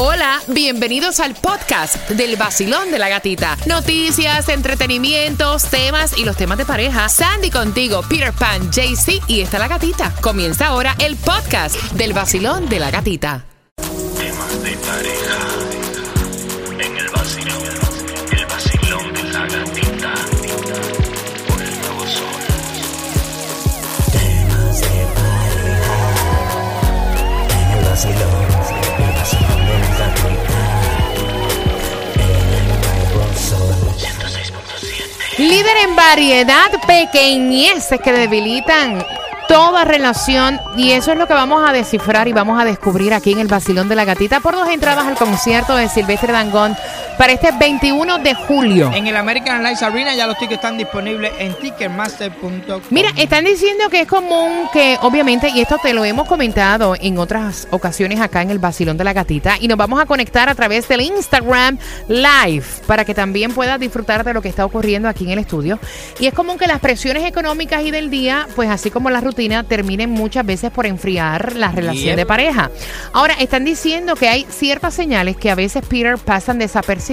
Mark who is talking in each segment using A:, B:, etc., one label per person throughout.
A: Hola, bienvenidos al podcast del vacilón de la gatita. Noticias, entretenimientos, temas y los temas de pareja. Sandy contigo, Peter Pan, JC y está la gatita. Comienza ahora el podcast del vacilón de la gatita.
B: Temas de pareja. En el vacilón.
A: Líder en variedad, pequeñeces que debilitan toda relación. Y eso es lo que vamos a descifrar y vamos a descubrir aquí en el Vacilón de la Gatita. Por dos entradas al concierto de Silvestre Dangón para este 21 de julio.
C: En el American Airlines Arena ya los tickets están disponibles en ticketmaster.com.
A: Mira, están diciendo que es común que, obviamente, y esto te lo hemos comentado en otras ocasiones acá en el Basilón de la Gatita, y nos vamos a conectar a través del Instagram Live para que también puedas disfrutar de lo que está ocurriendo aquí en el estudio. Y es común que las presiones económicas y del día, pues así como la rutina, terminen muchas veces por enfriar la relación de pareja. Ahora, están diciendo que hay ciertas señales que a veces, Peter, pasan desapercibidas,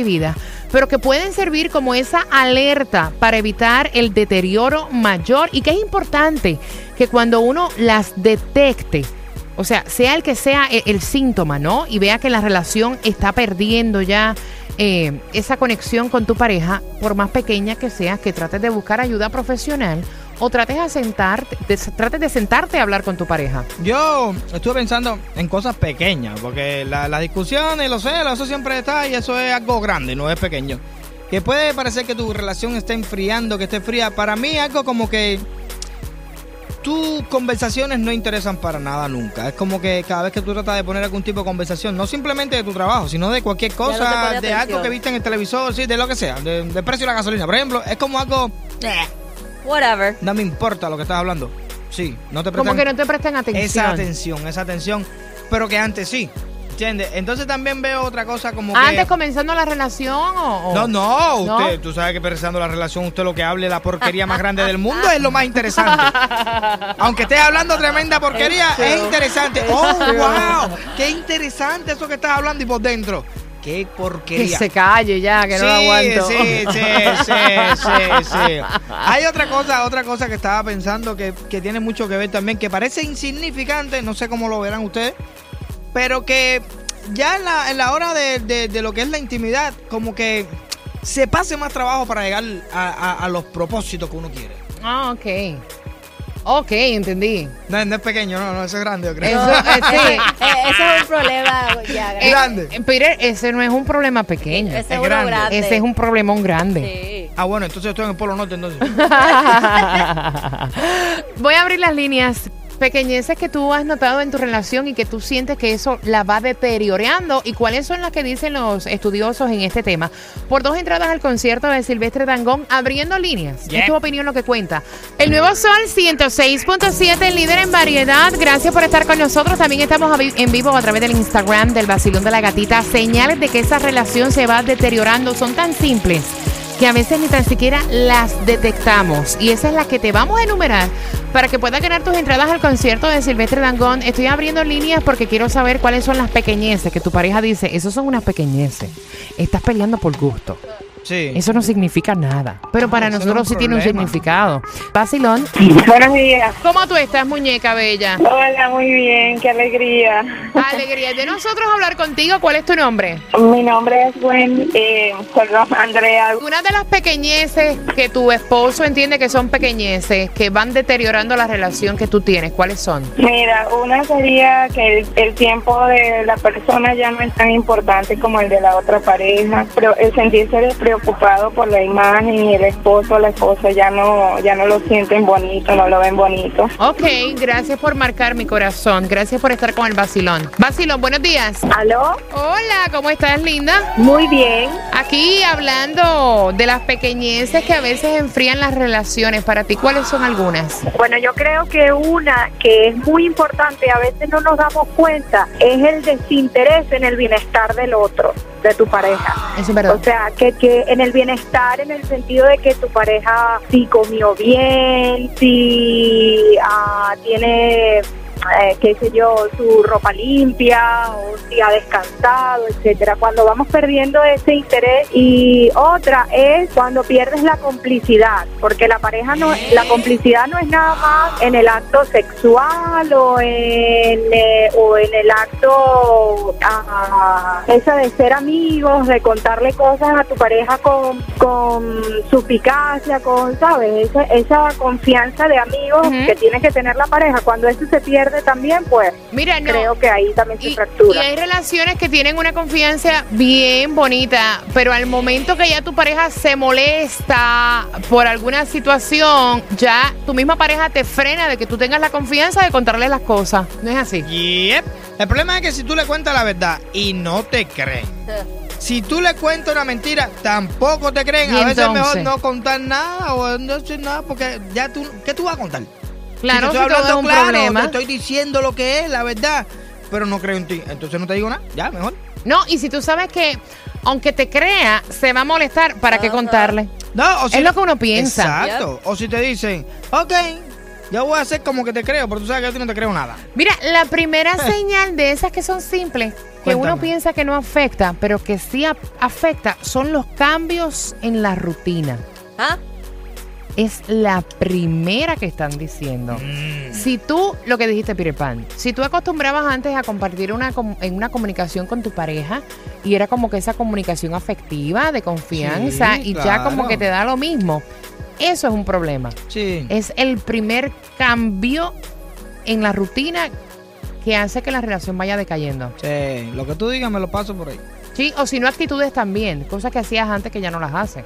A: pero que pueden servir como esa alerta para evitar el deterioro mayor y que es importante que cuando uno las detecte, o sea, sea el que sea el, el síntoma, ¿no? Y vea que la relación está perdiendo ya eh, esa conexión con tu pareja, por más pequeña que sea, que trates de buscar ayuda profesional o trates de, sentarte, de- trates de sentarte a hablar con tu pareja.
C: Yo estuve pensando en cosas pequeñas, porque la- las discusiones, los celos, eso siempre está y eso es algo grande, no es pequeño. Que puede parecer que tu relación esté enfriando, que esté fría. Para mí algo como que tus conversaciones no interesan para nada nunca. Es como que cada vez que tú tratas de poner algún tipo de conversación, no simplemente de tu trabajo, sino de cualquier cosa, de algo que viste en el televisor, sí, de lo que sea, de, de precio de la gasolina. Por ejemplo, es como algo, eh,
D: Whatever.
C: no me importa lo que estás hablando. Sí, no te
A: Como
C: prestan
A: que no te presten atención.
C: esa atención, esa atención, pero que antes sí, ¿entiendes? Entonces también veo otra cosa como que...
A: Antes comenzando la relación o... o-
C: No, no,
A: ¿No?
C: usted, tú sabes que empezando la relación, usted lo que hable la porquería más grande del mundo es lo más interesante. Aunque estés hablando tremenda porquería,
D: true.
C: es interesante. Oh, wow, qué interesante eso que estás hablando y por dentro. Qué
A: Que
C: porquería.
A: se calle ya, que no
C: sí,
A: aguanto.
C: Sí, sí, sí, sí, sí. Hay otra cosa, otra cosa que estaba pensando que, que tiene mucho que ver también, que parece insignificante, no sé cómo lo verán ustedes, pero que ya en la, en la hora de, de- de lo que es la intimidad, como que se pase más trabajo para llegar a, a- a los propósitos que uno quiere.
A: Ah, ok. Ok, entendí.
C: No, no es pequeño, no, no, eso es grande, yo creo.
A: Eso, eh, sí.
D: Eh, ese es un problema ya
A: Eh,
C: grande.
A: eh, Peter, ese no es un problema pequeño.
D: Ese
C: es
D: es uno
C: grande.
D: grande.
A: Ese es un problemón grande.
D: Sí.
C: Ah, bueno, entonces estoy en el Polo Norte, entonces.
A: Voy a abrir las líneas. Pequeñeces que tú has notado en tu relación y que tú sientes que eso la va deteriorando y cuáles son las que dicen los estudiosos en este tema. Por dos entradas al concierto de Silvestre Dangón, abriendo líneas.
C: Yeah.
A: Es tu opinión lo que cuenta. El nuevo Sol 106.7, líder en variedad. Gracias por estar con nosotros. También estamos en vivo a través del Instagram del Basilón de la Gatita. Señales de que esa relación se va deteriorando son tan simples que a veces ni tan siquiera las detectamos. Y esa es la que te vamos a enumerar para que puedas ganar tus entradas al concierto de Silvestre Dangón. Estoy abriendo líneas porque quiero saber cuáles son las pequeñeces que tu pareja dice. Esos son unas pequeñeces. Estás peleando por gusto.
C: Sí.
A: Eso no significa nada. Pero para
C: eso
A: nosotros sí tiene un
C: problema.
A: significado. Basilón,
E: Buenos días.
A: ¿cómo tú estás, muñeca bella?
E: Hola, muy bien, qué alegría.
A: Alegría de nosotros hablar contigo. ¿Cuál es tu nombre?
E: Mi nombre es Gwen, eh, perdón, Andrea.
A: Una de las pequeñeces que tu esposo entiende que son pequeñeces, que van deteriorando la relación que tú tienes, ¿cuáles son?
E: Mira, una sería que el, el tiempo de la persona ya no es tan importante como el de la otra pareja, pero el sentirse preocupado por la imagen y el esposo la esposa ya no, ya no lo sienten bonito, no lo ven bonito.
A: Ok, gracias por marcar mi corazón. Gracias por estar con el vacilón. Vacilón, buenos días.
E: ¿Aló?
A: Hola, ¿cómo estás, linda?
E: Muy bien.
A: Aquí hablando de las pequeñeces que a veces enfrían las relaciones. Para ti, ¿cuáles son algunas?
F: Bueno, yo creo que una que es muy importante, a veces no nos damos cuenta, es el desinterés en el bienestar del otro, de tu pareja.
A: Eso es verdad.
F: O sea, que, que en el bienestar, en el sentido de que tu pareja si comió bien, si ah, tiene eh, qué sé yo, su ropa limpia o si ha descansado, etcétera. Cuando vamos perdiendo ese interés y otra es cuando pierdes la complicidad, porque la pareja no, la complicidad no es nada más en el acto sexual o en eh, o en el acto ah, esa de ser amigos, de contarle cosas a tu pareja con con suspicacia, con sabes esa, esa confianza de amigos que tiene que tener la pareja. Cuando eso se pierde también, pues
A: Mira, no.
F: creo que ahí también se
A: Y, y
F: fractura.
A: hay relaciones que tienen una confianza bien bonita, pero al momento que ya tu pareja se molesta por alguna situación, ya tu misma pareja te frena de que tú tengas la confianza de contarle las cosas. ¿No es así?
C: Yep. El problema es que si tú le cuentas la verdad y no te creen, si tú le cuentas una mentira, tampoco te creen.
A: Y
C: A veces es mejor no contar nada o no decir nada porque ya tú, ¿qué tú vas a contar?
A: Claro,
C: si te estoy
A: todo es
C: hablando
A: un
C: claro,
A: problema.
C: te estoy diciendo lo que es, la verdad, pero no creo en ti. Entonces no te digo nada, ya, mejor.
A: No, y si tú sabes que aunque te crea, se va a molestar, ¿para qué
D: Ajá.
A: contarle?
C: No, o
A: Es lo que uno piensa.
C: Exacto. O si te dicen, ok, yo voy a hacer como que te creo, pero tú sabes que yo a ti no te creo nada.
A: Mira, la primera señal de esas que son simples, que uno
C: Cuéntame.
A: piensa que no afecta, pero que sí afecta, son los cambios en la rutina.
D: ¿Ah?
A: Es la primera que están diciendo.
C: Mm.
A: Si tú, lo que dijiste, Peter Pan, si tú acostumbrabas antes a compartir una, en una comunicación con tu pareja y era como que esa comunicación afectiva, de confianza,
C: Sí,
A: y ya como que te da lo mismo, eso es un problema.
C: Sí.
A: Es el primer cambio en la rutina que hace que la relación vaya decayendo.
C: Sí, lo que tú digas me lo paso por ahí.
A: Sí, o si no, actitudes también, cosas que hacías antes que ya no las haces.